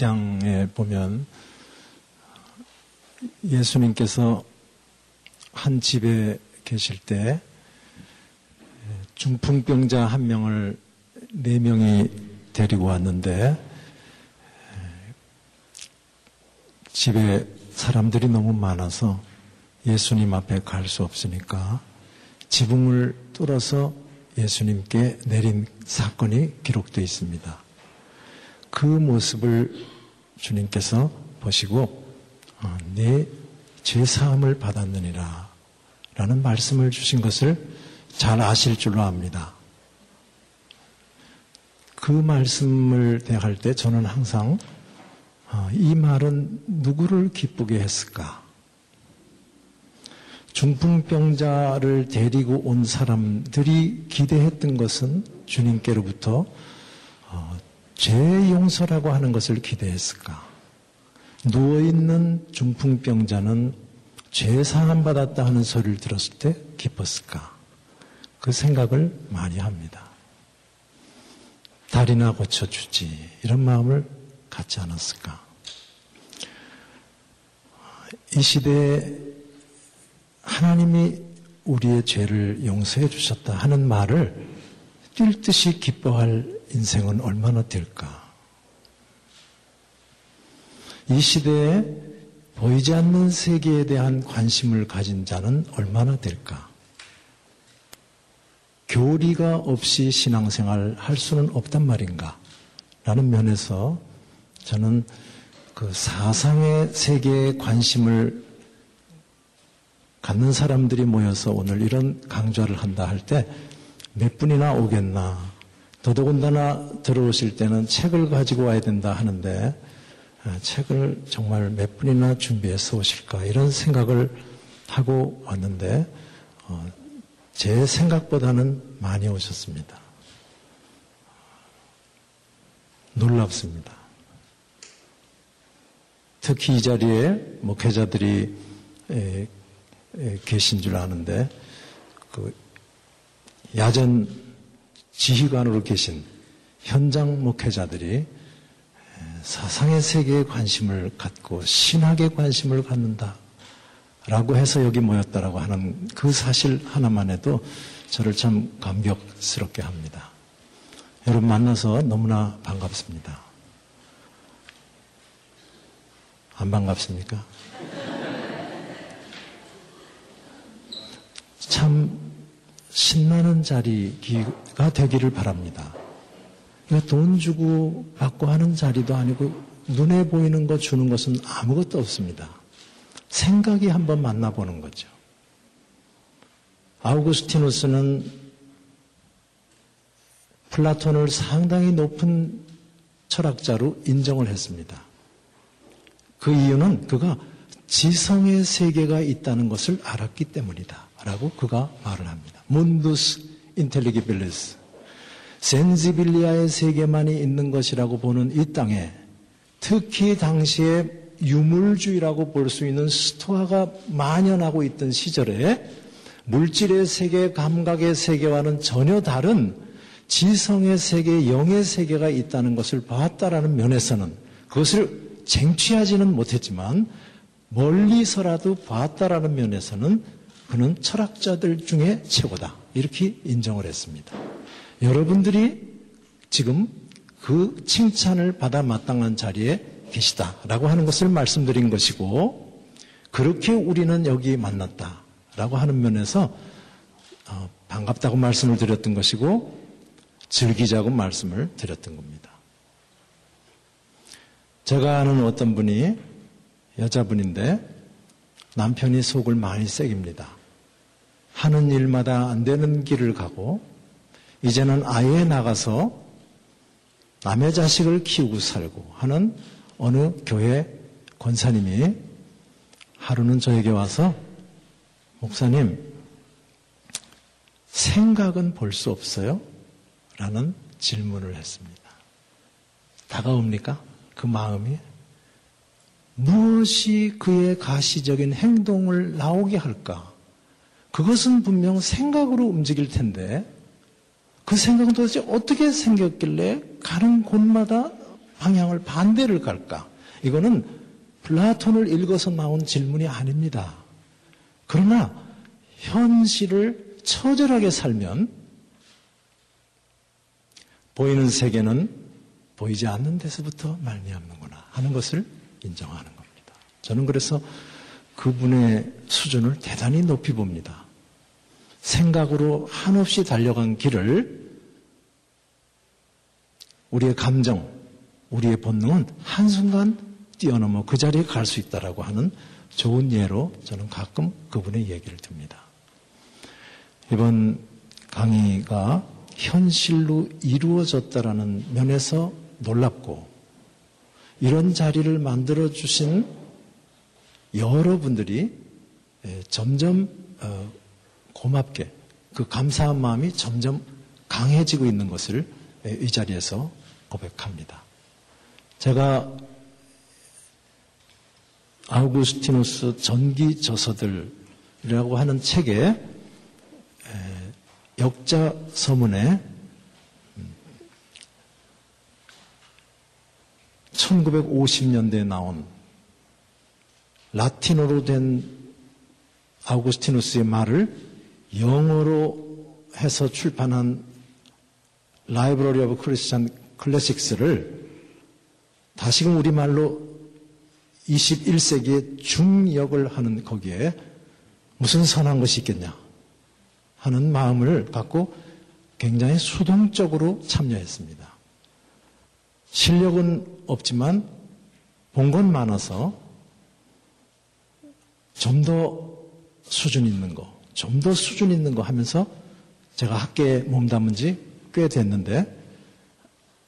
마가복음 2장에 보면 예수님께서 한 집에 계실 때 중풍병자 한 명을 네 명이 데리고 왔는데 집에 사람들이 너무 많아서 예수님 앞에 갈 수 없으니까 지붕을 뚫어서 예수님께 내린 사건이 기록되어 있습니다. 그 모습을 주님께서 보시고 어, 네죄 사함을 받았느니라 라는 말씀을 주신 것을 잘 아실 줄로 압니다. 그 말씀을 대할 때 저는 항상 어, 이 말은 누구를 기쁘게 했을까? 중풍병자를 데리고 온 사람들이 기대했던 것은 주님께로부터 어, 죄 용서라고 하는 것을 기대했을까? 누워있는 중풍병자는 죄 사함 받았다 하는 소리를 들었을 때 기뻤을까? 그 생각을 많이 합니다. 다리나 고쳐주지. 이런 마음을 갖지 않았을까? 이 시대에 하나님이 우리의 죄를 용서해 주셨다 하는 말을 뛸 듯이 기뻐할 인생은 얼마나 될까? 이 시대에 보이지 않는 세계에 대한 관심을 가진 자는 얼마나 될까? 교리가 없이 신앙생활 할 수는 없단 말인가? 라는 면에서 저는 그 사상의 세계에 관심을 갖는 사람들이 모여서 오늘 이런 강좌를 한다 할 때 몇 분이나 오겠나. 더더군다나 들어오실 때는 책을 가지고 와야 된다 하는데 아, 책을 정말 몇 분이나 준비해서 오실까 이런 생각을 하고 왔는데 어, 제 생각보다는 많이 오셨습니다. 놀랍습니다. 특히 이 자리에 목회자들이 계신 줄 아는데 그 야전 지휘관으로 계신 현장 목회자들이 사상의 세계에 관심을 갖고 신학에 관심을 갖는다. 라고 해서 여기 모였다라고 하는 그 사실 하나만 해도 저를 참 감격스럽게 합니다. 여러분 만나서 너무나 반갑습니다. 안 반갑습니까? 참 신나는 자리가 되기를 바랍니다. 돈 주고 받고 하는 자리도 아니고 눈에 보이는 거 주는 것은 아무것도 없습니다. 생각이 한번 만나보는 거죠. 아우구스티누스는 플라톤을 상당히 높은 철학자로 인정을 했습니다. 그 이유는 그가 지성의 세계가 있다는 것을 알았기 때문이다. 라고 그가 말을 합니다. 문두스 인텔리기빌리스. 센지빌리아의 세계만이 있는 것이라고 보는 이 땅에 특히 당시에 유물주의라고 볼 수 있는 스토아가 만연하고 있던 시절에 물질의 세계, 감각의 세계와는 전혀 다른 지성의 세계, 영의 세계가 있다는 것을 봤다라는 면에서는 그것을 쟁취하지는 못했지만 멀리서라도 봤다라는 면에서는 그는 철학자들 중에 최고다. 이렇게 인정을 했습니다. 여러분들이 지금 그 칭찬을 받아 마땅한 자리에 계시다라고 하는 것을 말씀드린 것이고 그렇게 우리는 여기 만났다라고 하는 면에서 어, 반갑다고 말씀을 드렸던 것이고 즐기자고 말씀을 드렸던 겁니다. 제가 아는 어떤 분이 여자분인데 남편이 속을 많이 새깁니다. 하는 일마다 안 되는 길을 가고 이제는 아예 나가서 남의 자식을 키우고 살고 하는 어느 교회 권사님이 하루는 저에게 와서 목사님 생각은 볼 수 없어요? 라는 질문을 했습니다. 다가옵니까? 그 마음이? 무엇이 그의 가시적인 행동을 나오게 할까? 그것은 분명 생각으로 움직일 텐데 그 생각은 도대체 어떻게 생겼길래 가는 곳마다 방향을 반대를 갈까? 이거는 플라톤을 읽어서 나온 질문이 아닙니다. 그러나 현실을 처절하게 살면 보이는 세계는 보이지 않는 데서부터 말미암는구나 하는 것을 인정하는 겁니다. 저는 그래서 그분의 수준을 대단히 높이 봅니다. 생각으로 한없이 달려간 길을 우리의 감정, 우리의 본능은 한순간 뛰어넘어 그 자리에 갈 수 있다라고 하는 좋은 예로 저는 가끔 그분의 얘기를 듭니다. 이번 강의가 현실로 이루어졌다라는 면에서 놀랍고 이런 자리를 만들어 주신 여러분들이 예, 점점 어, 고맙게 그 감사한 마음이 점점 강해지고 있는 것을 예, 이 자리에서 고백합니다. 제가 아우구스티누스 전기 저서들이라고 하는 책에 역자 서문에 1950년대에 나온 라틴어로 된 아우구스티누스의 말을 영어로 해서 출판한 Library of Christian Classics를 다시금 우리말로 21세기의 중역을 하는 거기에 무슨 선한 것이 있겠냐 하는 마음을 갖고 굉장히 수동적으로 참여했습니다. 실력은 없지만 본 건 많아서 좀 더 수준 있는 거, 좀 더 수준 있는 거 하면서 제가 학계에 몸담은 지 꽤 됐는데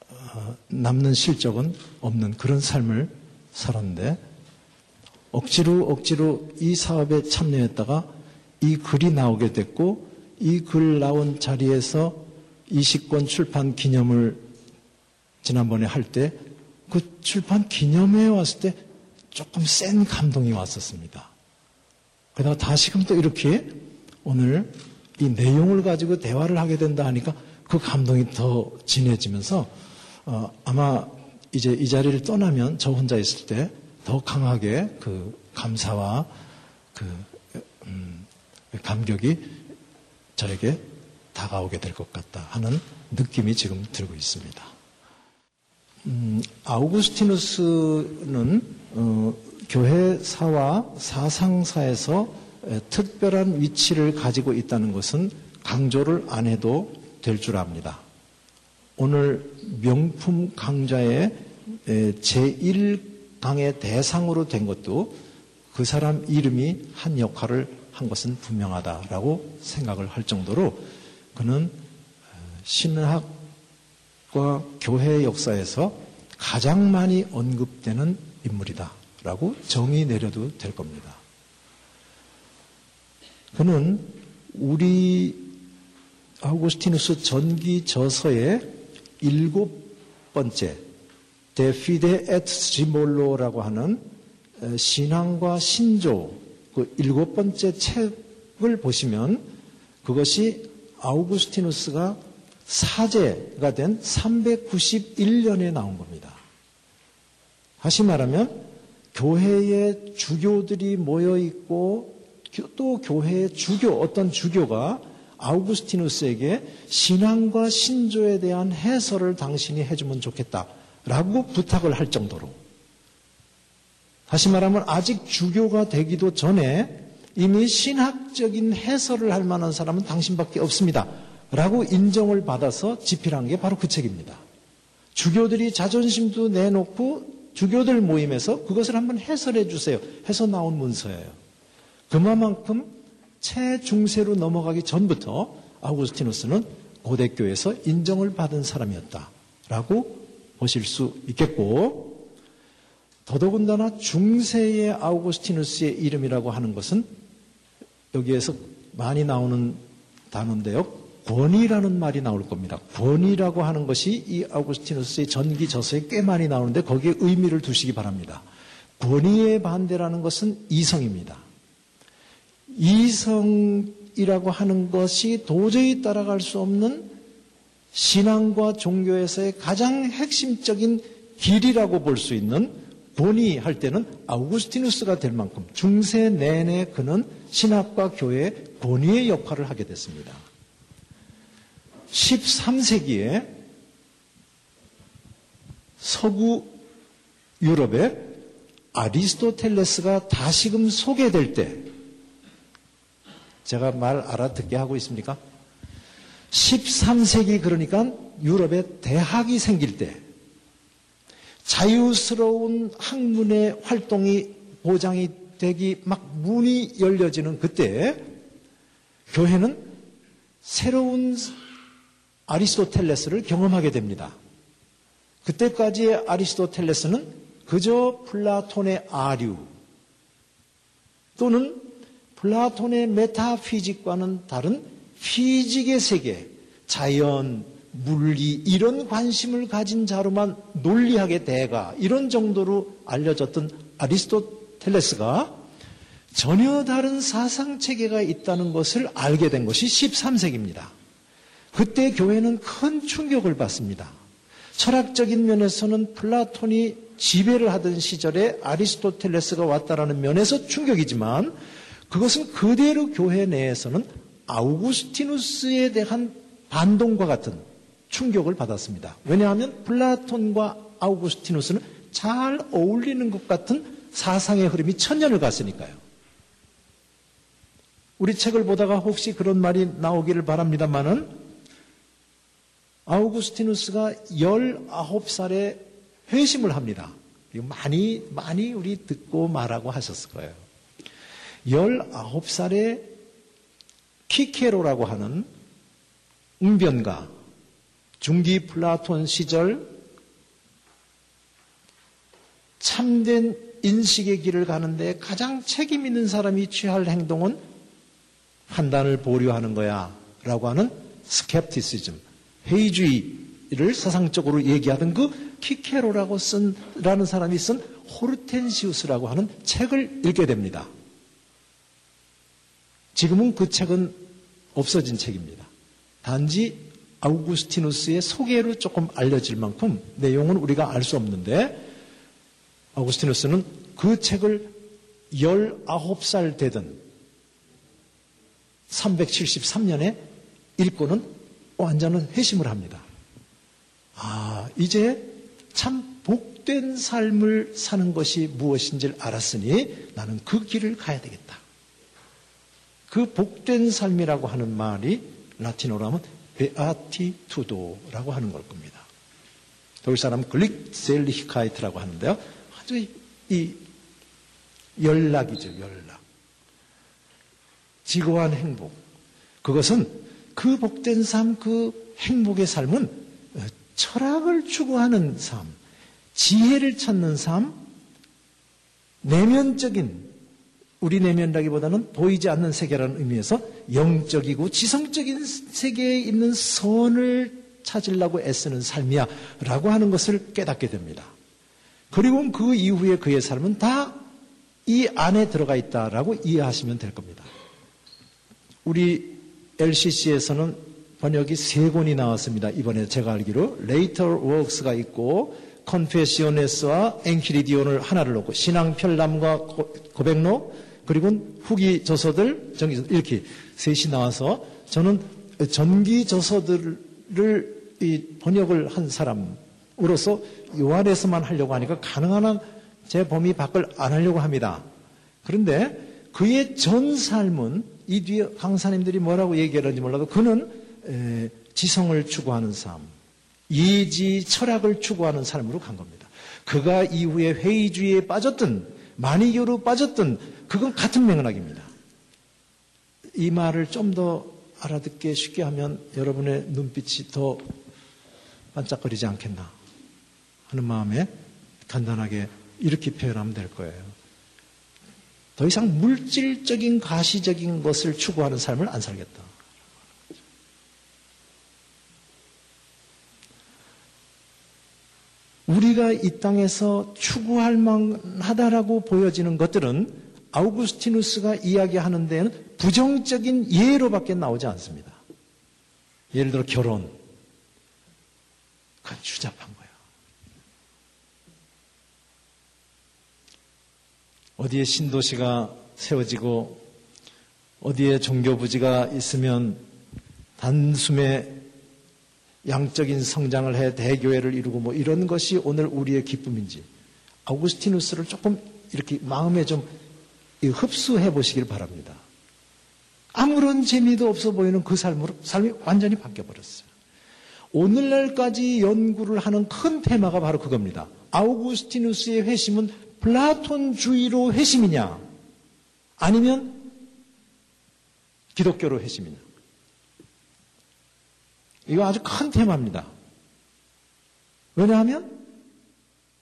어, 남는 실적은 없는 그런 삶을 살았는데 억지로 억지로 이 사업에 참여했다가 이 글이 나오게 됐고 이 글 나온 자리에서 이식권 출판 기념을 지난번에 할 때 그 출판 기념회에 왔을 때 조금 센 감동이 왔었습니다. 그러다가 다시금 또 이렇게 오늘 이 내용을 가지고 대화를 하게 된다 하니까 그 감동이 더 진해지면서 어, 아마 이제 이 자리를 떠나면 저 혼자 있을 때 더 강하게 그 감사와 그 음, 감격이 저에게 다가오게 될 것 같다 하는 느낌이 지금 들고 있습니다. 음, 아우구스티누스는 어, 교회사와 사상사에서 특별한 위치를 가지고 있다는 것은 강조를 안 해도 될 줄 압니다. 오늘 명품 강좌의 제1강의 대상으로 된 것도 그 사람 이름이 한 역할을 한 것은 분명하다라고 생각을 할 정도로 그는 신학과 교회 역사에서 가장 많이 언급되는 인물이다 라고 정의 내려도 될 겁니다. 그는 우리 아우구스티누스 전기 저서의 일곱 번째 데피데 에트 시몰로라고 하는 신앙과 신조 그 일곱 번째 책을 보시면 그것이 아우구스티누스가 사제가 된 391년에 나온 겁니다. 다시 말하면 교회의 주교들이 모여 있고 또 교회의 주교 어떤 주교가 아우구스티누스에게 신앙과 신조에 대한 해설을 당신이 해주면 좋겠다라고 부탁을 할 정도로 다시 말하면 아직 주교가 되기도 전에 이미 신학적인 해설을 할 만한 사람은 당신밖에 없습니다. 라고 인정을 받아서 집필한 게 바로 그 책입니다. 주교들이 자존심도 내놓고 주교들 모임에서 그것을 한번 해설해 주세요. 해서 나온 문서예요. 그만큼 최중세로 넘어가기 전부터 아우구스티누스는 고대교에서 인정을 받은 사람이었다라고 보실 수 있겠고 더더군다나 중세의 아우구스티누스의 이름이라고 하는 것은 여기에서 많이 나오는 단어인데요. 권위라는 말이 나올 겁니다. 권위라고 하는 것이 이 아우구스티누스의 전기 저서에 꽤 많이 나오는데 거기에 의미를 두시기 바랍니다. 권위의 반대라는 것은 이성입니다. 이성이라고 하는 것이 도저히 따라갈 수 없는 신앙과 종교에서의 가장 핵심적인 길이라고 볼 수 있는 본이 할 때는 아우구스티누스가 될 만큼 중세 내내 그는 신학과 교회의 본의의 역할을 하게 됐습니다. 13세기에 서구 유럽에 아리스토텔레스가 다시금 소개될 때 제가 말 알아듣게 하고 있습니까? 13세기 그러니까 유럽에 대학이 생길 때 자유스러운 학문의 활동이 보장이 되기 막 문이 열려지는 그때 교회는 새로운 아리스토텔레스를 경험하게 됩니다. 그때까지의 아리스토텔레스는 그저 플라톤의 아류 또는 플라톤의 metaphysic과는 다른 physic의 세계, 자연, 물리 이런 관심을 가진 자로만 논리학의 대가 이런 정도로 알려졌던 아리스토텔레스가 전혀 다른 사상 체계가 있다는 것을 알게 된 것이 13세기입니다. 그때 교회는 큰 충격을 받습니다. 철학적인 면에서는 플라톤이 지배를 하던 시절에 아리스토텔레스가 왔다라는 면에서 충격이지만 그것은 그대로 교회 내에서는 아우구스티누스에 대한 반동과 같은 충격을 받았습니다. 왜냐하면 플라톤과 아우구스티누스는 잘 어울리는 것 같은 사상의 흐름이 천년을 갔으니까요. 우리 책을 보다가 혹시 그런 말이 나오기를 바랍니다만은 아우구스티누스가 19살에 회심을 합니다. 많이, 많이 우리 듣고 말하고 하셨을 거예요. 19살에 키케로라고 하는 웅변가, 중기 플라톤 시절 참된 인식의 길을 가는데 가장 책임 있는 사람이 취할 행동은 판단을 보류하는 거야 라고 하는 skepticism, 회의주의를 사상적으로 얘기하던 그 키케로라고 쓴, 라는 사람이 쓴 호르텐시우스라고 하는 책을 읽게 됩니다. 지금은 그 책은 없어진 책입니다. 단지 아우구스티누스의 소개로 조금 알려질 만큼 내용은 우리가 알 수 없는데 아우구스티누스는 그 책을 19살 되던 373년에 읽고는 완전한 회심을 합니다. 아, 이제 참 복된 삶을 사는 것이 무엇인지를 알았으니 나는 그 길을 가야 되겠다. 그 복된 삶이라고 하는 말이 라틴어로 하면 베아티투도라고 하는 걸 겁니다. 독일 사람은 글릭셀리히카이트라고 하는데요. 아주 이 연락이죠, 연락. 지고한 행복. 그것은 그 복된 삶, 그 행복의 삶은 철학을 추구하는 삶, 지혜를 찾는 삶, 내면적인 우리 내면이라기보다는 보이지 않는 세계라는 의미에서 영적이고 지성적인 세계에 있는 선을 찾으려고 애쓰는 삶이야 라고 하는 것을 깨닫게 됩니다. 그리고 그 이후에 그의 삶은 다 이 안에 들어가 있다라고 이해하시면 될 겁니다. 우리 LCC에서는 번역이 세 권이 나왔습니다. 이번에 제가 알기로 Later Works가 있고 컨페시오네스와 엔키리디온을 하나를 놓고 신앙 편람과 고백록 그리고 후기 저서들, 이렇게 셋이 나와서 저는 전기 저서들을 번역을 한 사람으로서 요한에서만 하려고 하니까 가능한 한 제 범위 밖을 안 하려고 합니다. 그런데 그의 전 삶은 이 뒤에 강사님들이 뭐라고 얘기하는지 몰라도 그는 지성을 추구하는 삶, 예지 철학을 추구하는 삶으로 간 겁니다. 그가 이후에 회의주의에 빠졌든 만이교로 빠졌든 그건 같은 맥락입니다. 이 말을 좀 더 알아듣게 쉽게 하면 여러분의 눈빛이 더 반짝거리지 않겠나 하는 마음에 간단하게 이렇게 표현하면 될 거예요. 더 이상 물질적인 가시적인 것을 추구하는 삶을 안 살겠다. 우리가 이 땅에서 추구할 만하다라고 보여지는 것들은 아우구스티누스가 이야기하는 데는 부정적인 예로밖에 나오지 않습니다. 예를 들어 결혼, 그건 추잡한 거야. 어디에 신도시가 세워지고 어디에 종교부지가 있으면 단숨에 양적인 성장을 해 대교회를 이루고 뭐 이런 것이 오늘 우리의 기쁨인지 아우구스티누스를 조금 이렇게 마음에 좀 흡수해 보시길 바랍니다. 아무런 재미도 없어 보이는 그 삶으로 삶이 완전히 바뀌어 버렸어요. 오늘날까지 연구를 하는 큰 테마가 바로 그겁니다. 아우구스티누스의 회심은 플라톤주의로 회심이냐? 아니면 기독교로 회심이냐? 이거 아주 큰 테마입니다. 왜냐하면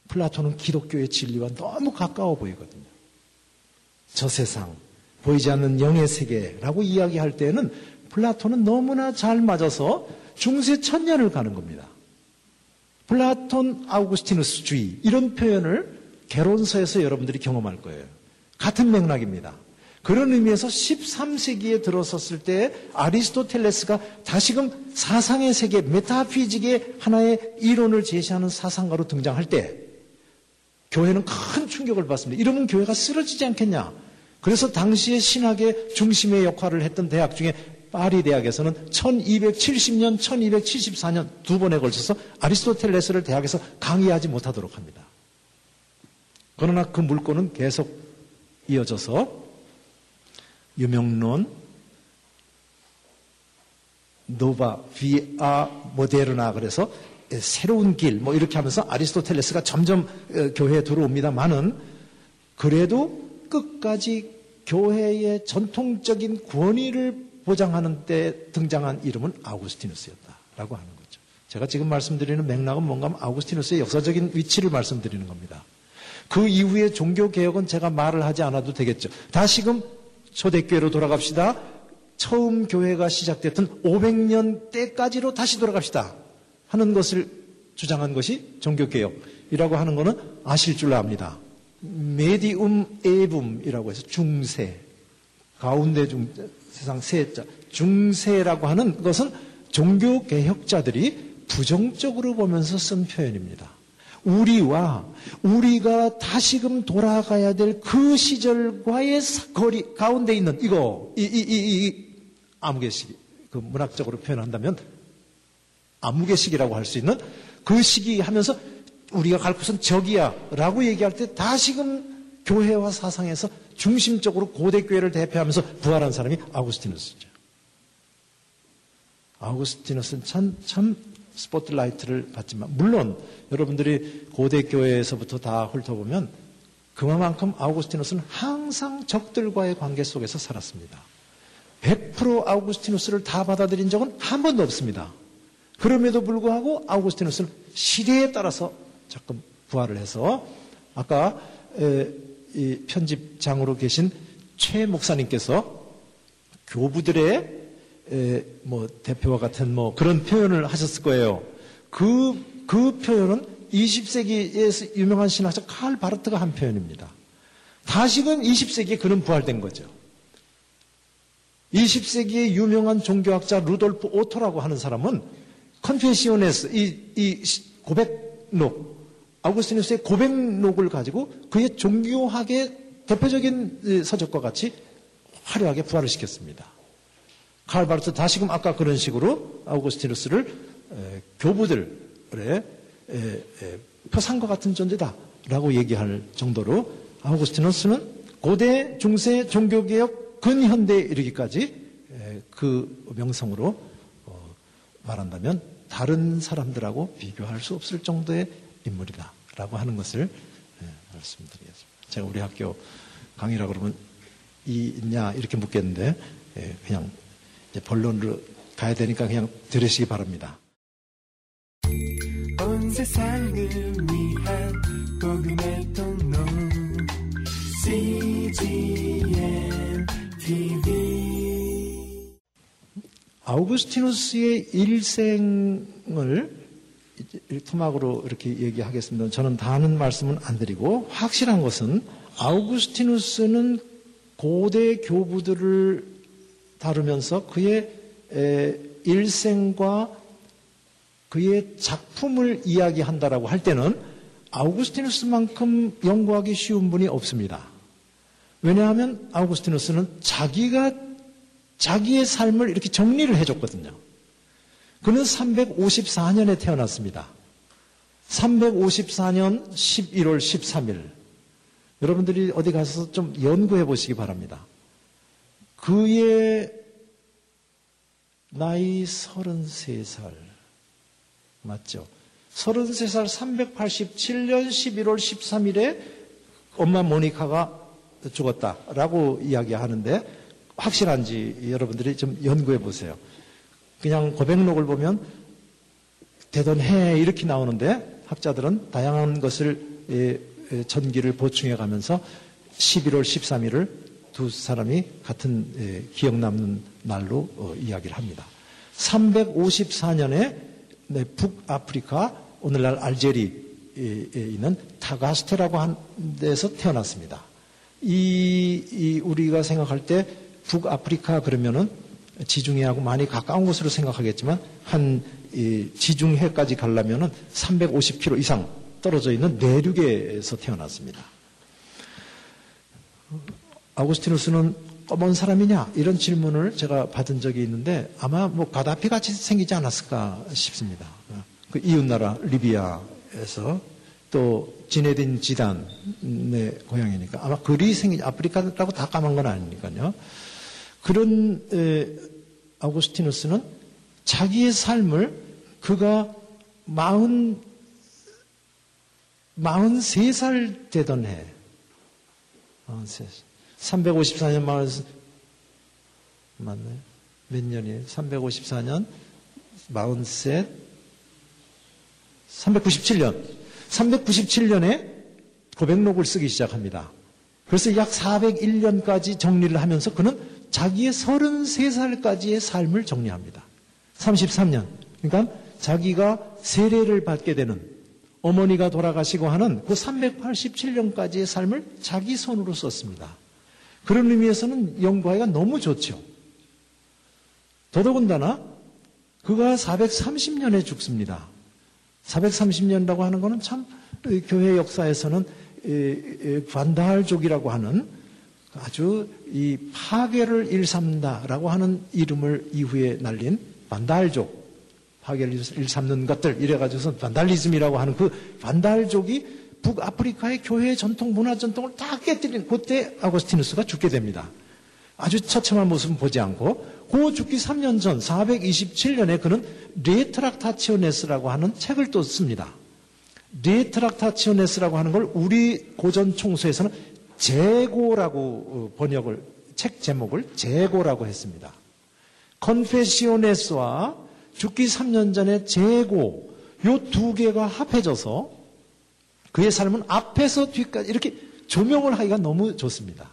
플라톤은 기독교의 진리와 너무 가까워 보이거든요. 저 세상, 보이지 않는 영의 세계라고 이야기할 때는 플라톤은 너무나 잘 맞아서 중세 천년을 가는 겁니다. 플라톤 아우구스티누스주의 이런 표현을 개론서에서 여러분들이 경험할 거예요. 같은 맥락입니다. 그런 의미에서 13세기에 들어섰을 때 아리스토텔레스가 다시금 사상의 세계, metaphysic의 하나의 이론을 제시하는 사상가로 등장할 때 교회는 큰 충격을 받습니다. 이러면 교회가 쓰러지지 않겠냐. 그래서 당시의 신학의 중심의 역할을 했던 대학 중에 파리 대학에서는 1270년, 1274년 두 번에 걸쳐서 아리스토텔레스를 대학에서 강의하지 못하도록 합니다. 그러나 그 물꼬는 계속 이어져서 유명론 노바 비아 모데르나 그래서 새로운 길 뭐 이렇게 하면서 아리스토텔레스가 점점 어, 교회에 들어옵니다만은 그래도 끝까지 교회의 전통적인 권위를 보장하는 때 등장한 이름은 아우구스티누스였다라고 하는 거죠. 제가 지금 말씀드리는 맥락은 뭔가 하면 아우구스티누스의 역사적인 위치를 말씀드리는 겁니다. 그 이후에 종교개혁은 제가 말을 하지 않아도 되겠죠. 다시금 초대교회로 돌아갑시다. 처음 교회가 시작됐던 500년 때까지로 다시 돌아갑시다. 하는 것을 주장한 것이 종교개혁이라고 하는 것은 아실 줄 압니다. 메디움 에붐이라고 해서 중세, 가운데 중, 세상 세자, 중세라고 하는 것은 종교개혁자들이 부정적으로 보면서 쓴 표현입니다. 우리와 우리가 다시금 돌아가야 될 그 시절과의 거리 가운데 있는 이거 이 이 이이 암흑의시기 그 문학적으로 표현한다면 암흑의시기라고 할 수 있는 그 시기 하면서 우리가 갈 곳은 저기야라고 얘기할 때 다시금 교회와 사상에서 중심적으로 고대 교회를 대표하면서 부활한 사람이 아우구스티누스죠. 아우구스티누스는 참, 참 스포트라이트를 받지만 물론 여러분들이 고대 교회에서부터 다 훑어보면 그만큼 아우구스티누스는 항상 적들과의 관계 속에서 살았습니다. 100% 아우구스티누스를 다 받아들인 적은 한 번도 없습니다. 그럼에도 불구하고 아우구스티누스는 시대에 따라서 자꾸 부활을 해서 아까 편집장으로 계신 최 목사님께서 교부들의 뭐 대표와 같은 뭐 그런 표현을 하셨을 거예요. 그, 그 표현은 20세기에서 유명한 신학자 칼 바르트가 한 표현입니다. 다시금 20세기에 그는 부활된 거죠. 20세기의 유명한 종교학자 루돌프 오토라고 하는 사람은 Confessiones, 이, 이 고백록, 아우구스티누스의 고백록을 가지고 그의 종교학의 대표적인 서적과 같이 화려하게 부활을 시켰습니다. 칼바르트 다시금 아까 그런 식으로 아우구스티누스를 교부들의 표상과 같은 존재다라고 얘기할 정도로 아우구스티누스는 고대 중세 종교개혁 근현대에 이르기까지 그 명성으로 어, 말한다면 다른 사람들하고 비교할 수 없을 정도의 인물이다라고 하는 것을 말씀드리겠습니다. 제가 우리 학교 강의라 그러면 이 있냐 이렇게 묻겠는데 그냥 본론으로 가야 되니까 그냥 들으시기 바랍니다. 아우구스티누스의 일생을 토막으로 이렇게 얘기하겠습니다. 저는 다 하는 말씀은 안 드리고 확실한 것은 아우구스티누스는 고대 교부들을 다루면서 그의 일생과 그의 작품을 이야기한다라고 할 때는 아우구스티누스만큼 연구하기 쉬운 분이 없습니다. 왜냐하면 아우구스티누스는 자기가 자기의 삶을 이렇게 정리를 해줬거든요. 그는 354년에 태어났습니다. 354년 11월 13일. 여러분들이 어디 가서 좀 연구해 보시기 바랍니다. 그의 나이 33살. 맞죠? 33살 387년 11월 13일에 엄마 모니카가 죽었다라고 이야기하는데 확실한지 여러분들이 좀 연구해 보세요. 그냥 고백록을 보면 되던 해 이렇게 나오는데 학자들은 다양한 것을 예, 예, 전기를 보충해 가면서 11월 13일을 두 사람이 같은 예, 기억 남는 날로 어, 이야기를 합니다. 354년에 북아프리카 오늘날 알제리에 있는 타가스테라고 한 데서 태어났습니다. 이, 이 우리가 생각할 때 북아프리카 그러면은 지중해하고 많이 가까운 곳으로 생각하겠지만 한 지중해까지 가려면은 350km 이상 떨어져 있는 내륙에서 태어났습니다. 아우구스티누스는 검은 사람이냐 이런 질문을 제가 받은 적이 있는데 아마 뭐 가다피 같이 생기지 않았을까 싶습니다. 그 이웃나라 리비아에서 또 지네딘 지단의 고향이니까 아마 그리 생긴 아프리카라고 다 까만 건 아니니까요. 그런 에, 아우구스티누스는 자기의 삶을 그가 마흔 마흔 세 살 되던 해, 354년 마흔 맞네. 몇 년이에요? 354년 마흔셋 397년 397년에 고백록을 쓰기 시작합니다. 그래서 약 401년까지 정리를 하면서 그는 자기의 33살까지의 삶을 정리합니다. 33년. 그러니까 자기가 세례를 받게 되는 어머니가 돌아가시고 하는 그 387년까지의 삶을 자기 손으로 썼습니다. 그런 의미에서는 연구하기가 너무 좋죠. 더더군다나 그가 430년에 죽습니다. 430년이라고 하는 것은 참 교회 역사에서는 반달족이라고 하는 아주 이 파괴를 일삼다라고 하는 이름을 이후에 날린 반달족, 파괴를 일삼는 것들 이래가지고서 반달리즘이라고 하는 그 반달족이 북아프리카의 교회의 전통, 문화 전통을 다 깨뜨린 그때 아고스티누스가 죽게 됩니다. 아주 처참한 모습은 보지 않고 그 죽기 3년 전 427년에 그는 Retractationes라고 하는 책을 또 씁니다. Retractationes라고 하는 걸 우리 고전 총서에서는 재고라고 어, 번역을 책 제목을 재고라고 했습니다. Confessiones와 죽기 3년 전에 재고 요 두 개가 합해져서 그의 삶은 앞에서 뒤까지 이렇게 조명을 하기가 너무 좋습니다.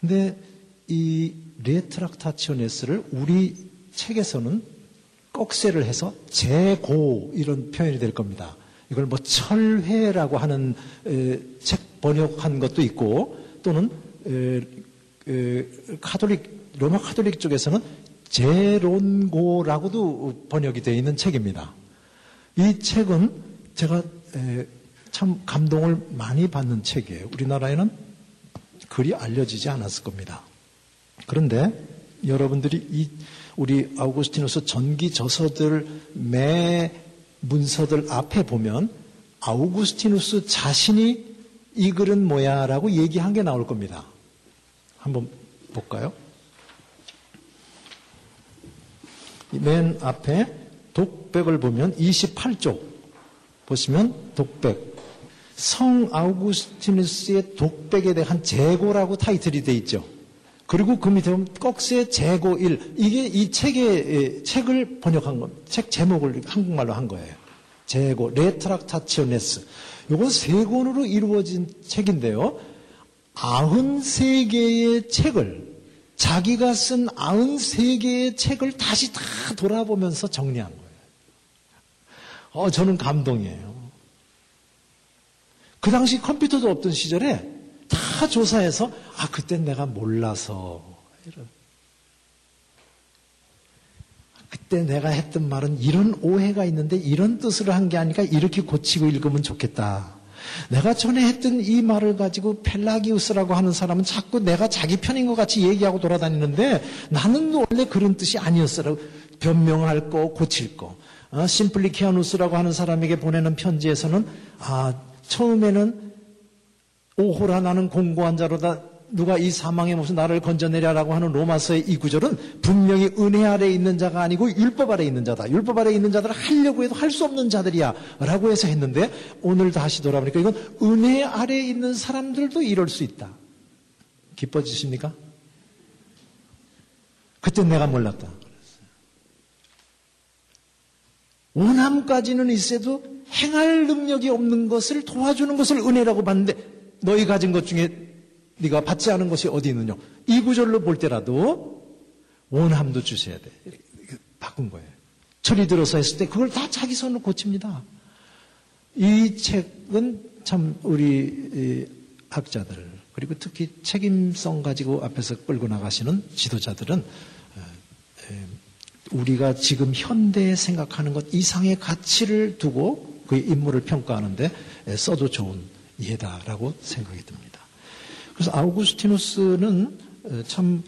근데 이 Retractationes를 우리 책에서는 꺽쇠를 해서 재고 이런 표현이 될 겁니다. 이걸 뭐 철회라고 하는 책 번역한 것도 있고 또는 카톨릭 로마 카톨릭 쪽에서는 재론고라고도 번역이 되어 있는 책입니다. 이 책은 제가 참 감동을 많이 받는 책이에요. 우리나라에는 글이 알려지지 않았을 겁니다. 그런데 여러분들이 이 우리 아우구스티누스 전기 저서들 매 문서들 앞에 보면 아우구스티누스 자신이 이 글은 뭐야라고 얘기한 게 나올 겁니다. 한번 볼까요? 맨 앞에 독백을 보면 28쪽 보시면 독백 성 아우구스티누스의 독백에 대한 재고라고 타이틀이 돼 있죠. 그리고 그 밑에 보면 꺽쇠 재고 1. 이게 이 책의, 책을 번역한 것, 책 제목을 한국말로 한 거예요. 재고, 레트락타치오네스. 이건 세 권으로 이루어진 책인데요. 93개의 책을, 자기가 쓴 93개의 책을 다시 다 돌아보면서 거예요. 어, 저는 감동이에요. 그 당시 컴퓨터도 없던 시절에 다 조사해서 아 그땐 내가 몰라서 이런 그때 내가 했던 말은 이런 오해가 있는데 이런 뜻으로 한 게 아니라 이렇게 고치고 읽으면 좋겠다. 내가 전에 했던 이 말을 가지고 펠라기우스라고 하는 사람은 자꾸 내가 자기 편인 것 같이 얘기하고 돌아다니는데 나는 원래 그런 뜻이 아니었어라고 변명할 거, 고칠 거. 어, 심플리키아누스라고 하는 사람에게 보내는 편지에서는 아 처음에는 오호라 나는 공고한 자로다 누가 이 사망의 모습 나를 건져내려라고 하는 로마서의 이 구절은 분명히 은혜 아래 있는 자가 아니고 율법 아래 있는 자다. 율법 아래 있는 자들은 하려고 해도 할 수 없는 자들이야. 라고 해서 했는데 오늘 다시 돌아보니까 이건 은혜 아래 있는 사람들도 이럴 수 있다. 기뻐지십니까? 그때 내가 몰랐다. 원함까지는 있어도 행할 능력이 없는 것을 도와주는 것을 은혜라고 봤는데 너희 가진 것 중에 네가 받지 않은 것이 어디 있느냐. 이 구절로 볼 때라도 원함도 주셔야 돼. 바꾼 거예요. 철이 들어서 했을 때 그걸 다 자기 손으로 고칩니다. 이 책은 참 우리 학자들 그리고 특히 책임성 가지고 앞에서 끌고 나가시는 지도자들은 어, 우리가 지금 현대에 생각하는 것 이상의 가치를 두고 그의 인물을 평가하는데 써도 좋은 예다라고 생각이 듭니다. 그래서 아우구스티누스는 어, 참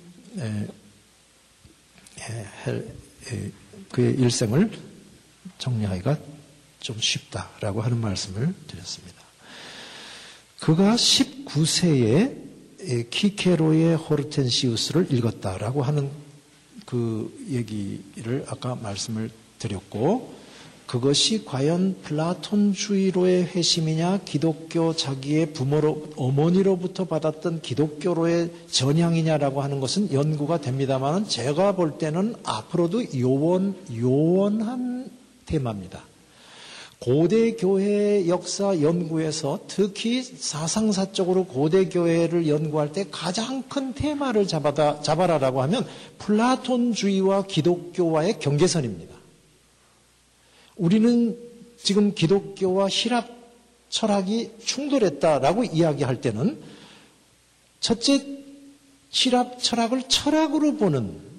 그의 일생을 정리하기가 좀 쉽다라고 하는 말씀을 드렸습니다. 그가 19세에 키케로의 호르텐시우스를 읽었다라고 하는 그 얘기를 아까 말씀을 드렸고 그것이 과연 플라톤주의로의 회심이냐, 기독교 자기의 부모로, 어머니로부터 받았던 기독교로의 전향이냐라고 하는 것은 연구가 됩니다만 제가 볼 때는 앞으로도 요원, 요원한 테마입니다. 고대 교회 역사 연구에서 특히 사상사적으로 고대 교회를 연구할 때 가장 큰 테마를 잡아다, 잡아라라고 하면 플라톤주의와 기독교와의 경계선입니다. 우리는 지금 기독교와 히랍 철학이 충돌했다라고 이야기할 때는 첫째 히랍 철학을 철학으로 보는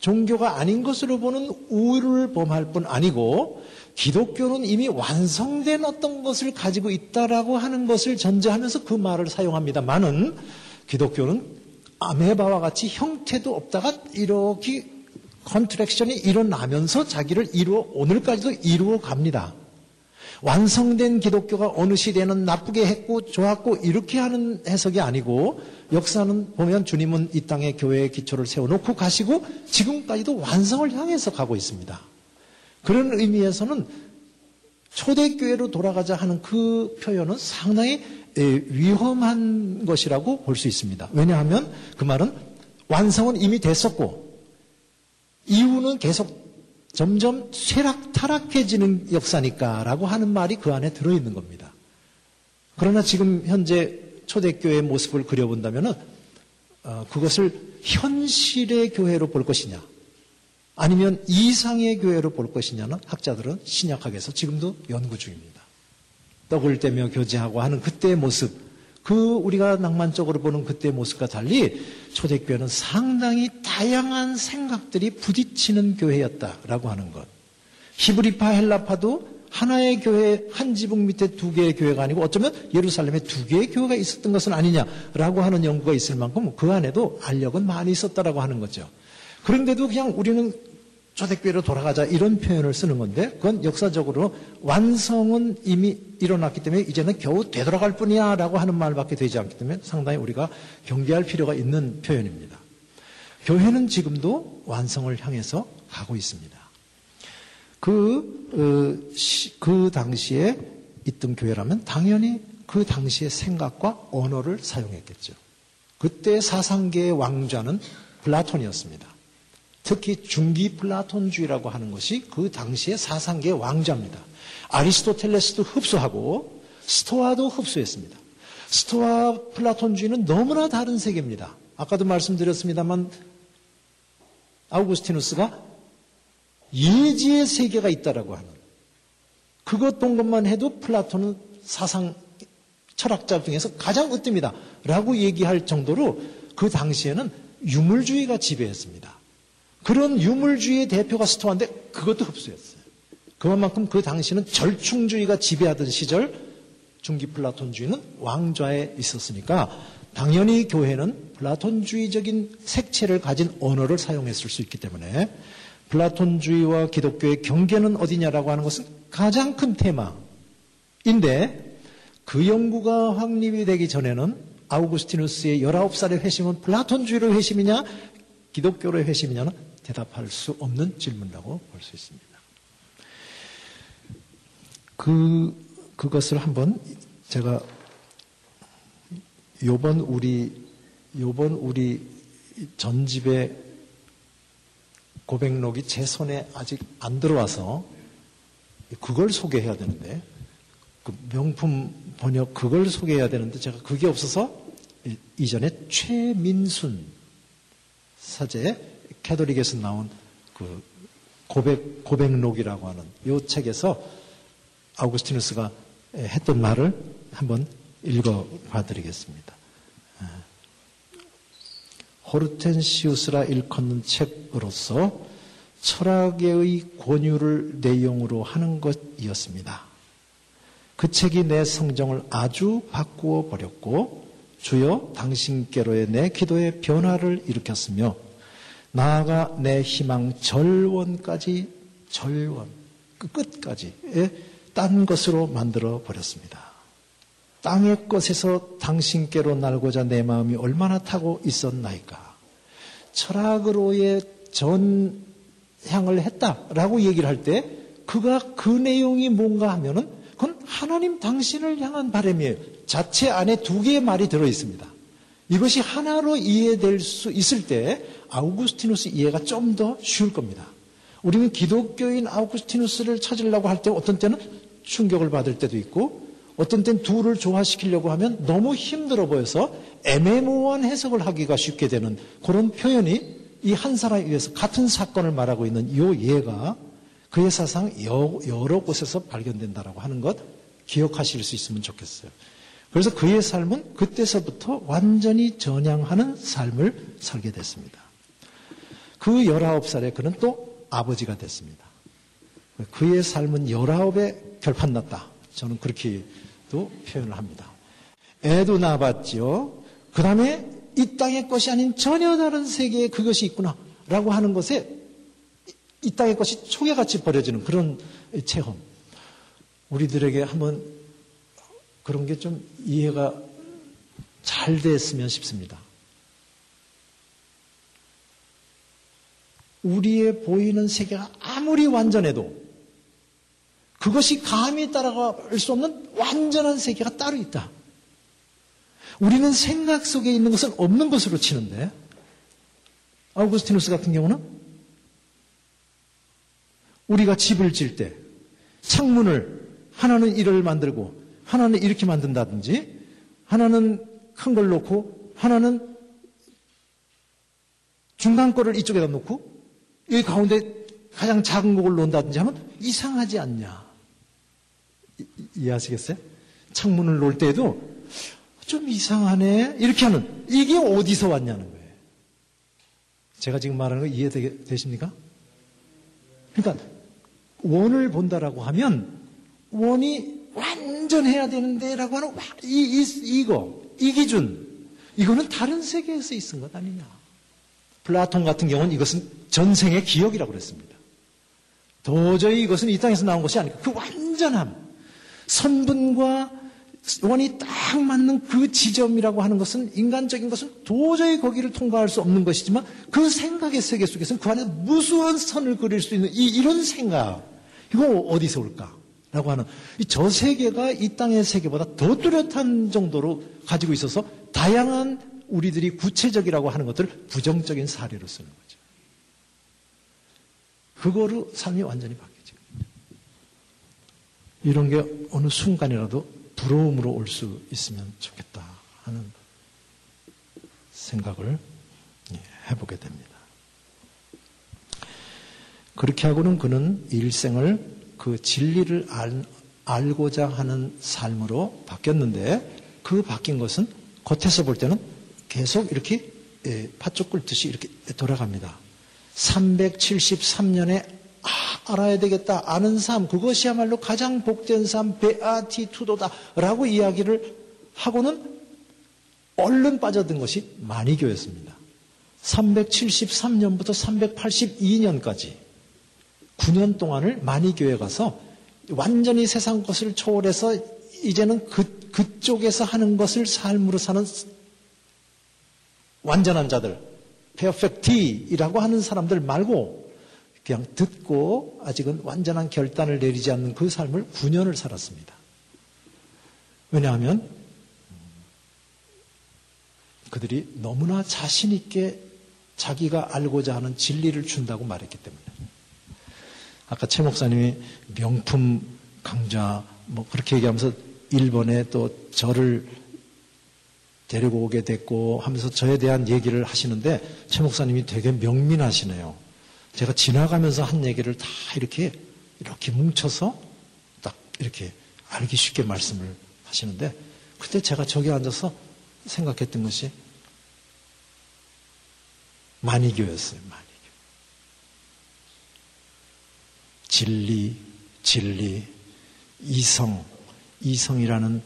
종교가 아닌 것으로 보는 우를 범할 뿐 아니고 기독교는 이미 완성된 어떤 것을 가지고 있다라고 하는 것을 전제하면서 그 말을 사용합니다만은 기독교는 아메바와 같이 형태도 없다가 이렇게 contraction이 일어나면서 자기를 이루어 오늘까지도 이루어 갑니다. 완성된 기독교가 어느 시대는 나쁘게 했고 좋았고 이렇게 하는 해석이 아니고 역사는 보면 주님은 이 땅에 교회의 기초를 세워놓고 가시고 지금까지도 완성을 향해서 가고 있습니다. 그런 의미에서는 초대교회로 돌아가자 하는 그 표현은 상당히 위험한 것이라고 볼 수 있습니다. 왜냐하면 그 말은 완성은 이미 됐었고 이유는 계속 점점 쇠락 타락해지는 역사니까라고 하는 말이 그 안에 들어있는 겁니다. 그러나 지금 현재 초대교회의 모습을 그려본다면 어, 그것을 현실의 교회로 볼 것이냐 아니면 이상의 교회로 볼 것이냐는 학자들은 신약학에서 지금도 연구 중입니다. 떡을 떼며 교제하고 하는 그때의 모습 그 우리가 낭만적으로 보는 그때의 모습과 달리 초대교회는 상당히 다양한 생각들이 부딪히는 교회였다라고 하는 것. 히브리파 헬라파도 하나의 교회 한 지붕 밑에 두 개의 교회가 아니고 어쩌면 예루살렘에 두 개의 교회가 있었던 것은 아니냐라고 하는 연구가 있을 만큼 그 안에도 알력은 많이 있었다라고 하는 거죠. 그런데도 그냥 우리는 초대교회로 돌아가자 이런 표현을 쓰는 건데 그건 역사적으로 완성은 이미 일어났기 때문에 이제는 겨우 되돌아갈 뿐이야 라고 하는 말밖에 되지 않기 때문에 상당히 우리가 경계할 필요가 있는 표현입니다. 교회는 지금도 완성을 향해서 가고 있습니다. 그, 어, 그 당시에 있던 교회라면 당연히 그 당시의 생각과 언어를 사용했겠죠. 그때 사상계의 왕좌는 플라톤이었습니다. 특히 중기 플라톤주의라고 하는 것이 그 당시의 사상계의 왕자입니다. 아리스토텔레스도 흡수하고 스토아도 흡수했습니다. 스토아 플라톤주의는 너무나 다른 세계입니다. 아까도 말씀드렸습니다만 아우구스티누스가 예지의 세계가 있다라고 하는 그것 동것만 해도 플라톤은 사상 철학자 중에서 가장 으뜸이다 라고 얘기할 정도로 그 당시에는 유물주의가 지배했습니다. 그런 유물주의의 대표가 스토아인데 그것도 흡수했어요. 그만큼 그 당시는 절충주의가 지배하던 시절 중기 플라톤주의는 왕좌에 있었으니까 당연히 교회는 플라톤주의적인 색채를 가진 언어를 사용했을 수 있기 때문에 플라톤주의와 기독교의 경계는 어디냐라고 하는 것은 가장 큰 테마인데 그 연구가 확립이 되기 전에는 아우구스티누스의 19살의 회심은 플라톤주의의 회심이냐 기독교의 회심이냐는 대답할 수 없는 질문이라고 볼 수 있습니다. 그, 그것을 한번 제가 요번 우리, 요번 우리 전집의 고백록이 제 손에 아직 안 들어와서 그걸 소개해야 되는데, 그 명품 번역 그걸 소개해야 되는데 제가 그게 없어서 이전에 최민순 사제 캐도릭에서 나온 그 고백, 고백록이라고 하는 이 책에서 아우구스티누스가 했던 말을 한번 읽어 봐 드리겠습니다. 호르텐시우스라 일컫는 책으로서 철학의 권유를 내용으로 하는 것이었습니다. 그 책이 내 성정을 아주 바꾸어 버렸고 주여 당신께로의 내 기도의 변화를 일으켰으며 나아가 내 희망 절원까지 절원 그 끝까지 딴 것으로 만들어 버렸습니다. 땅의 것에서 당신께로 날고자 내 마음이 얼마나 타고 있었나이까. 철학으로의 전향을 했다라고 얘기를 할 때 그가 그 내용이 뭔가 하면은 그건 하나님 당신을 향한 바람이에요. 자체 안에 두 개의 말이 들어 있습니다. 이것이 하나로 이해될 수 있을 때 아우구스티누스 이해가 좀 더 쉬울 겁니다. 우리는 기독교인 아우구스티누스를 찾으려고 할 때 어떤 때는 충격을 받을 때도 있고 어떤 땐 둘을 조화시키려고 하면 너무 힘들어 보여서 애매모호한 해석을 하기가 쉽게 되는 그런 표현이 이 한 사람에 의해서 같은 사건을 말하고 있는 이 예가 그의 사상 여러 곳에서 발견된다라고 하는 것 기억하실 수 있으면 좋겠어요. 그래서 그의 삶은 그때서부터 완전히 전향하는 삶을 살게 됐습니다. 그 19살에 그는 또 아버지가 됐습니다. 그의 삶은 19에 결판 났다. 저는 그렇게도 표현을 합니다. 애도 낳아봤지요. 그 다음에 이 땅의 것이 아닌 전혀 다른 세계에 그것이 있구나. 라고 하는 것에 이 땅의 것이 초계같이 버려지는 그런 체험. 우리들에게 한번 그런 게 좀 이해가 잘 됐으면 싶습니다. 우리의 보이는 세계가 아무리 완전해도 그것이 감히 따라갈 수 없는 완전한 세계가 따로 있다. 우리는 생각 속에 있는 것은 없는 것으로 치는데 아우구스티누스 같은 경우는 우리가 집을 질 때 창문을 하나는 이를 만들고 하나는 이렇게 만든다든지 하나는 큰 걸 놓고 하나는 중간 거를 이쪽에다 놓고 여기 가운데 가장 작은 곡을 놓는다든지 하면 이상하지 않냐. 이해하시겠어요? 창문을 놓을 때에도 좀 이상하네. 이렇게 하는. 이게 어디서 왔냐는 거예요. 제가 지금 말하는 거 이해되십니까? 그러니까 원을 본다라고 하면 원이 완전해야 되는데라고 하는 이, 이, 이거, 이 기준. 이거는 다른 세계에서 있은 것 아니냐. 플라톤 같은 경우는 이것은 전생의 기억이라고 그랬습니다. 도저히 이것은 이 땅에서 나온 것이 아니고 그 완전함. 선분과 원이 딱 맞는 그 지점이라고 하는 것은 인간적인 것은 도저히 거기를 통과할 수 없는 것이지만 그 생각의 세계 속에서는 그 안에 무수한 선을 그릴 수 있는 이, 이런 생각 이거 어디서 올까? 라고 하는 저 세계가 이 땅의 세계보다 더 뚜렷한 정도로 가지고 있어서 다양한 우리들이 구체적이라고 하는 것들을 부정적인 사례로 쓰는 거죠. 그거로 삶이 완전히 바뀌어요. 이런 게 어느 순간이라도 부러움으로 올 수 있으면 좋겠다 하는 생각을 예, 해보게 됩니다. 그렇게 하고는 그는 일생을 그 진리를 알, 알고자 하는 삶으로 바뀌었는데 그 바뀐 것은 겉에서 볼 때는 계속 이렇게 예, 팥죽 끓듯이 이렇게 돌아갑니다. 373년에 아, 알아야 되겠다. 아는 삶, 그것이야말로 가장 복된 삶, 베아티투도다 라고 이야기를 하고는 얼른 빠져든 것이 마니교였습니다. 373년부터 382년까지 9년 동안을 마니교에 가서 완전히 세상 것을 초월해서 이제는 그, 그쪽에서 하는 것을 삶으로 사는 완전한 자들, 페어펙티라고 하는 사람들 말고 그냥 듣고 아직은 완전한 결단을 내리지 않는 그 삶을 9년을 살았습니다. 왜냐하면 그들이 너무나 자신 있게 자기가 알고자 하는 진리를 준다고 말했기 때문에. 아까 최 목사님이 명품 강좌 뭐 그렇게 얘기하면서 일본에 또 저를 데리고 오게 됐고 하면서 저에 대한 얘기를 하시는데 최 목사님이 되게 명민하시네요. 제가 지나가면서 한 얘기를 다 이렇게 이렇게 뭉쳐서 딱 이렇게 알기 쉽게 말씀을 하시는데 그때 제가 저기 앉아서 생각했던 것이 만이교였어요. 만이교. 진리, 진리, 이성, 이성이라는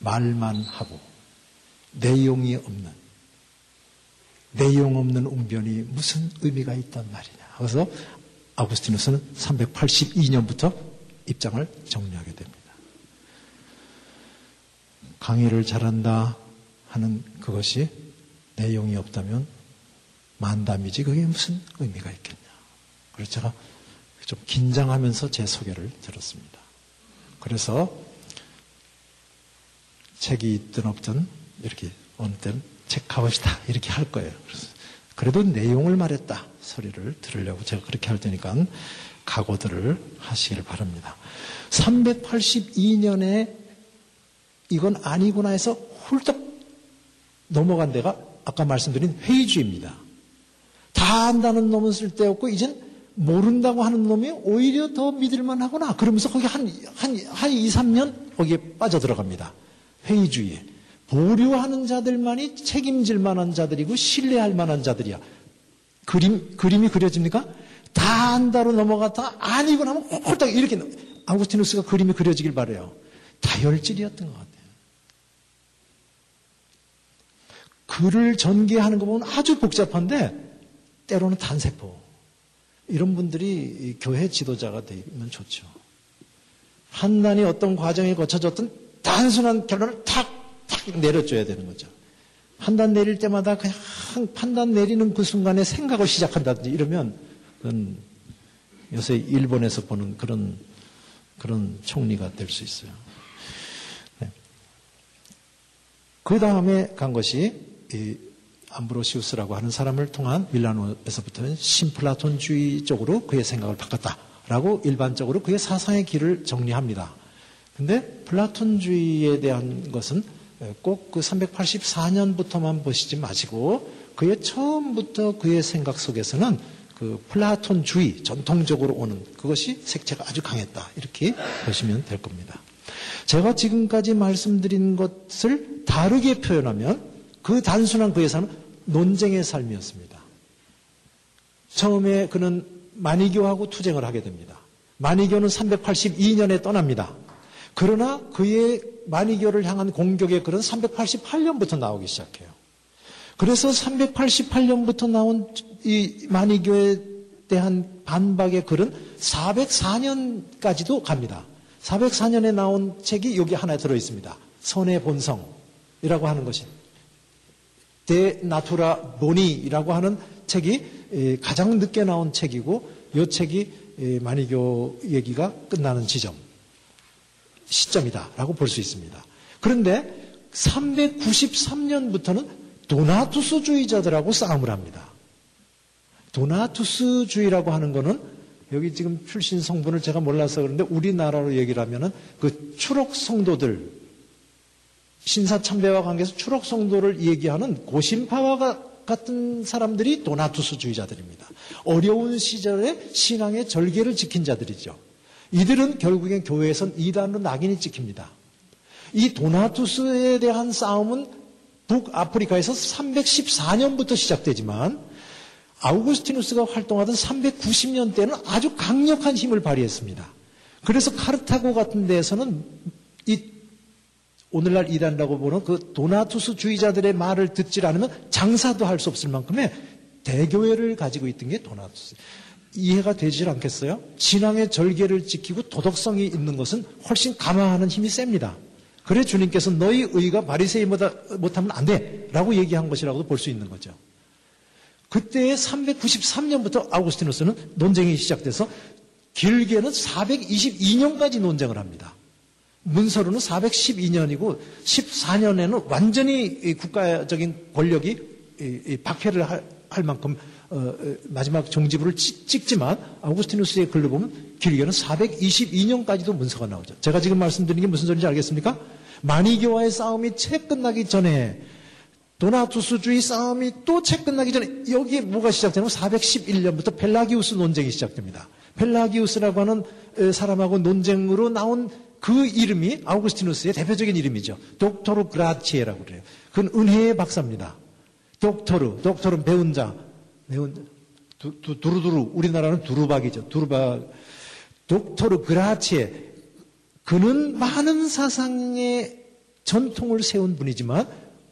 말만 하고 내용이 없는 내용 없는 웅변이 무슨 의미가 있단 말이냐. 그래서 아구스티누스는 382년부터 입장을 정리하게 됩니다. 강의를 잘한다 하는 그것이 내용이 없다면 만담이지 그게 무슨 의미가 있겠냐. 그래서 제가 좀 긴장하면서 제 소개를 들었습니다. 그래서 책이 있든 없든 이렇게 어느 때는 책 가봅시다 이렇게 할 거예요. 그래도 내용을 말했다 소리를 들으려고 제가 그렇게 할 테니까 각오들을 하시길 바랍니다. 382년에 이건 아니구나 해서 훌떡 넘어간 데가 아까 말씀드린 회의주의입니다. 다 안다는 놈은 쓸데없고 이젠 모른다고 하는 놈이 오히려 더 믿을만 하구나. 그러면서 거기 한, 한, 한 2, 3년 거기에 빠져들어갑니다. 회의주의에. 보류하는 자들만이 책임질 만한 자들이고 신뢰할 만한 자들이야. 그림, 그림이 그려집니까? 다 안다로 넘어갔다 아니고 하면 홀딱 이렇게 아우구스티누스가 그림이 그려지길 바래요. 다혈질이었던 것 같아요. 글을 전개하는 거 보면 아주 복잡한데 때로는 단세포. 이런 분들이 교회 지도자가 되면 좋죠. 한난이 어떤 과정에 거쳐졌든 단순한 결론을 탁, 탁 내려줘야 되는 거죠. 판단 내릴 때마다 그냥 판단 내리는 그 순간에 생각을 시작한다든지 이러면 그건 요새 일본에서 보는 그런, 그런 총리가 될 수 있어요. 네. 그 다음에 간 것이 암브로시우스라고 하는 사람을 통한 밀라노에서부터는 심플라톤주의 쪽으로 그의 생각을 바꿨다라고 일반적으로 그의 사상의 길을 정리합니다. 근데 플라톤주의에 대한 것은 꼭 그 384년부터만 보시지 마시고 그의 처음부터 그의 생각 속에서는 그 플라톤주의 전통적으로 오는 그것이 색채가 아주 강했다 이렇게 보시면 될 겁니다. 제가 지금까지 말씀드린 것을 다르게 표현하면 그 단순한 그에서는 논쟁의 삶이었습니다. 처음에 그는 마니교하고 투쟁을 하게 됩니다. 마니교는 382년에 떠납니다. 그러나 그의 마니교를 향한 공격의 글은 388년부터 나오기 시작해요. 그래서 388년부터 나온 이 마니교에 대한 반박의 글은 404년까지도 갑니다. 404년에 나온 책이 여기 하나 들어 있습니다. 선의 본성이라고 하는 것이 데 나투라 보니라고 하는 책이 가장 늦게 나온 책이고 이 책이 마니교 얘기가 끝나는 지점 시점이다라고 볼 수 있습니다. 그런데 393년부터는 도나투스주의자들하고 싸움을 합니다. 도나투스주의라고 하는 것은 여기 지금 출신 성분을 제가 몰라서 그런데 우리나라로 얘기를 하면은 그 추록 성도들 신사 참배와 관계해서 추록 성도를 얘기하는 고심파와 같은 사람들이 도나투스주의자들입니다. 어려운 시절에 신앙의 절개를 지킨 자들이죠. 이들은 결국엔 교회에선 이단으로 낙인이 찍힙니다. 이 도나투스에 대한 싸움은 북아프리카에서 314년부터 시작되지만 아우구스티누스가 활동하던 390년 대는 아주 강력한 힘을 발휘했습니다. 그래서 카르타고 같은 데에서는 이 오늘날 이란이라고 보는 그 도나투스 주의자들의 말을 듣질 않으면 장사도 할 수 없을 만큼의 대교회를 가지고 있던 게 도나투스. 이해가 되질 않겠어요? 신앙의 절개를 지키고 도덕성이 있는 것은 훨씬 감화하는 힘이 셉니다. 그래 주님께서 너희 의가 바리새인보다 못하면 안 돼. 라고 얘기한 것이라고도 볼 수 있는 거죠. 그때 393년부터 아우구스티누스는 논쟁이 시작돼서 길게는 422년까지 논쟁을 합니다. 문서로는 412년이고 14년에는 완전히 국가적인 권력이 박해를 할 만큼 어, 마지막 종지부를 찍 지만 아우구스티누스의 글로 보면 길게는 422년까지도 문서가 나오죠. 제가 지금 말씀드린 게 무슨 소리인지 알겠습니까? 마니교와의 싸움이 채 끝나기 전에 도나투스주의 싸움이 또채 끝나기 전에 여기에 뭐가 시작되냐면 411년부터 펠라기우스 논쟁이 시작됩니다. 펠라기우스라고 하는 사람하고 논쟁으로 나온 그 이름이 아우구스티누스의 대표적인 이름이죠. Doctor Gratiae라고 그래요. 그건 은혜의 박사입니다. 독토르, 독토르는 배운 자, 배운 두, 두, 두루두루 우리나라는 두루박이죠. 두루박. 독토르 그라치에 그는 많은 사상의 전통을 세운 분이지만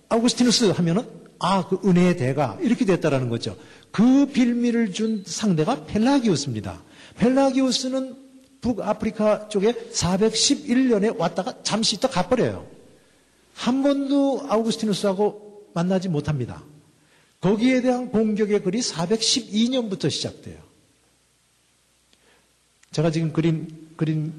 아우구스티누스 하면은 아, 그 은혜의 대가 이렇게 됐다라는 거죠. 그 빌미를 준 상대가 펠라기우스입니다. 펠라기우스는 북아프리카 쪽에 411년에 왔다가 잠시 있다 가버려요. 한 번도 아우구스티누스하고 만나지 못합니다. 거기에 대한 공격의 글이 412년부터 시작돼요. 제가 지금 그림, 그림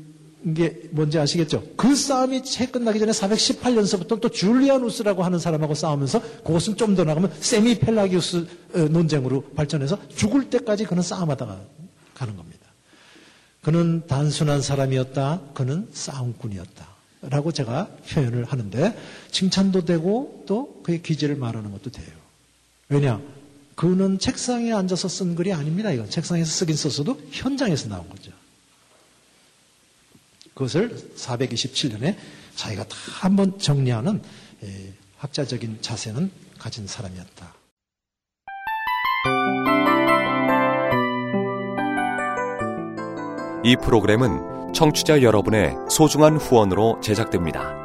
게 뭔지 아시겠죠? 그 싸움이 채 끝나기 전에 418년서부터 또 줄리아누스라고 하는 사람하고 싸우면서 그것은 좀 더 나가면 세미 펠라기우스 어, 논쟁으로 발전해서 죽을 때까지 그는 싸움하다가 가는 겁니다. 그는 단순한 사람이었다. 그는 싸움꾼이었다. 라고 제가 표현을 하는데 칭찬도 되고 또 그의 기재를 말하는 것도 돼요. 왜냐? 그는 책상에 앉아서 쓴 글이 아닙니다. 이건 책상에서 쓰긴 썼어도 현장에서 나온 거죠. 그것을 427년에 자기가 다 한번 정리하는 학자적인 자세는 가진 사람이었다. 이 프로그램은 청취자 여러분의 소중한 후원으로 제작됩니다.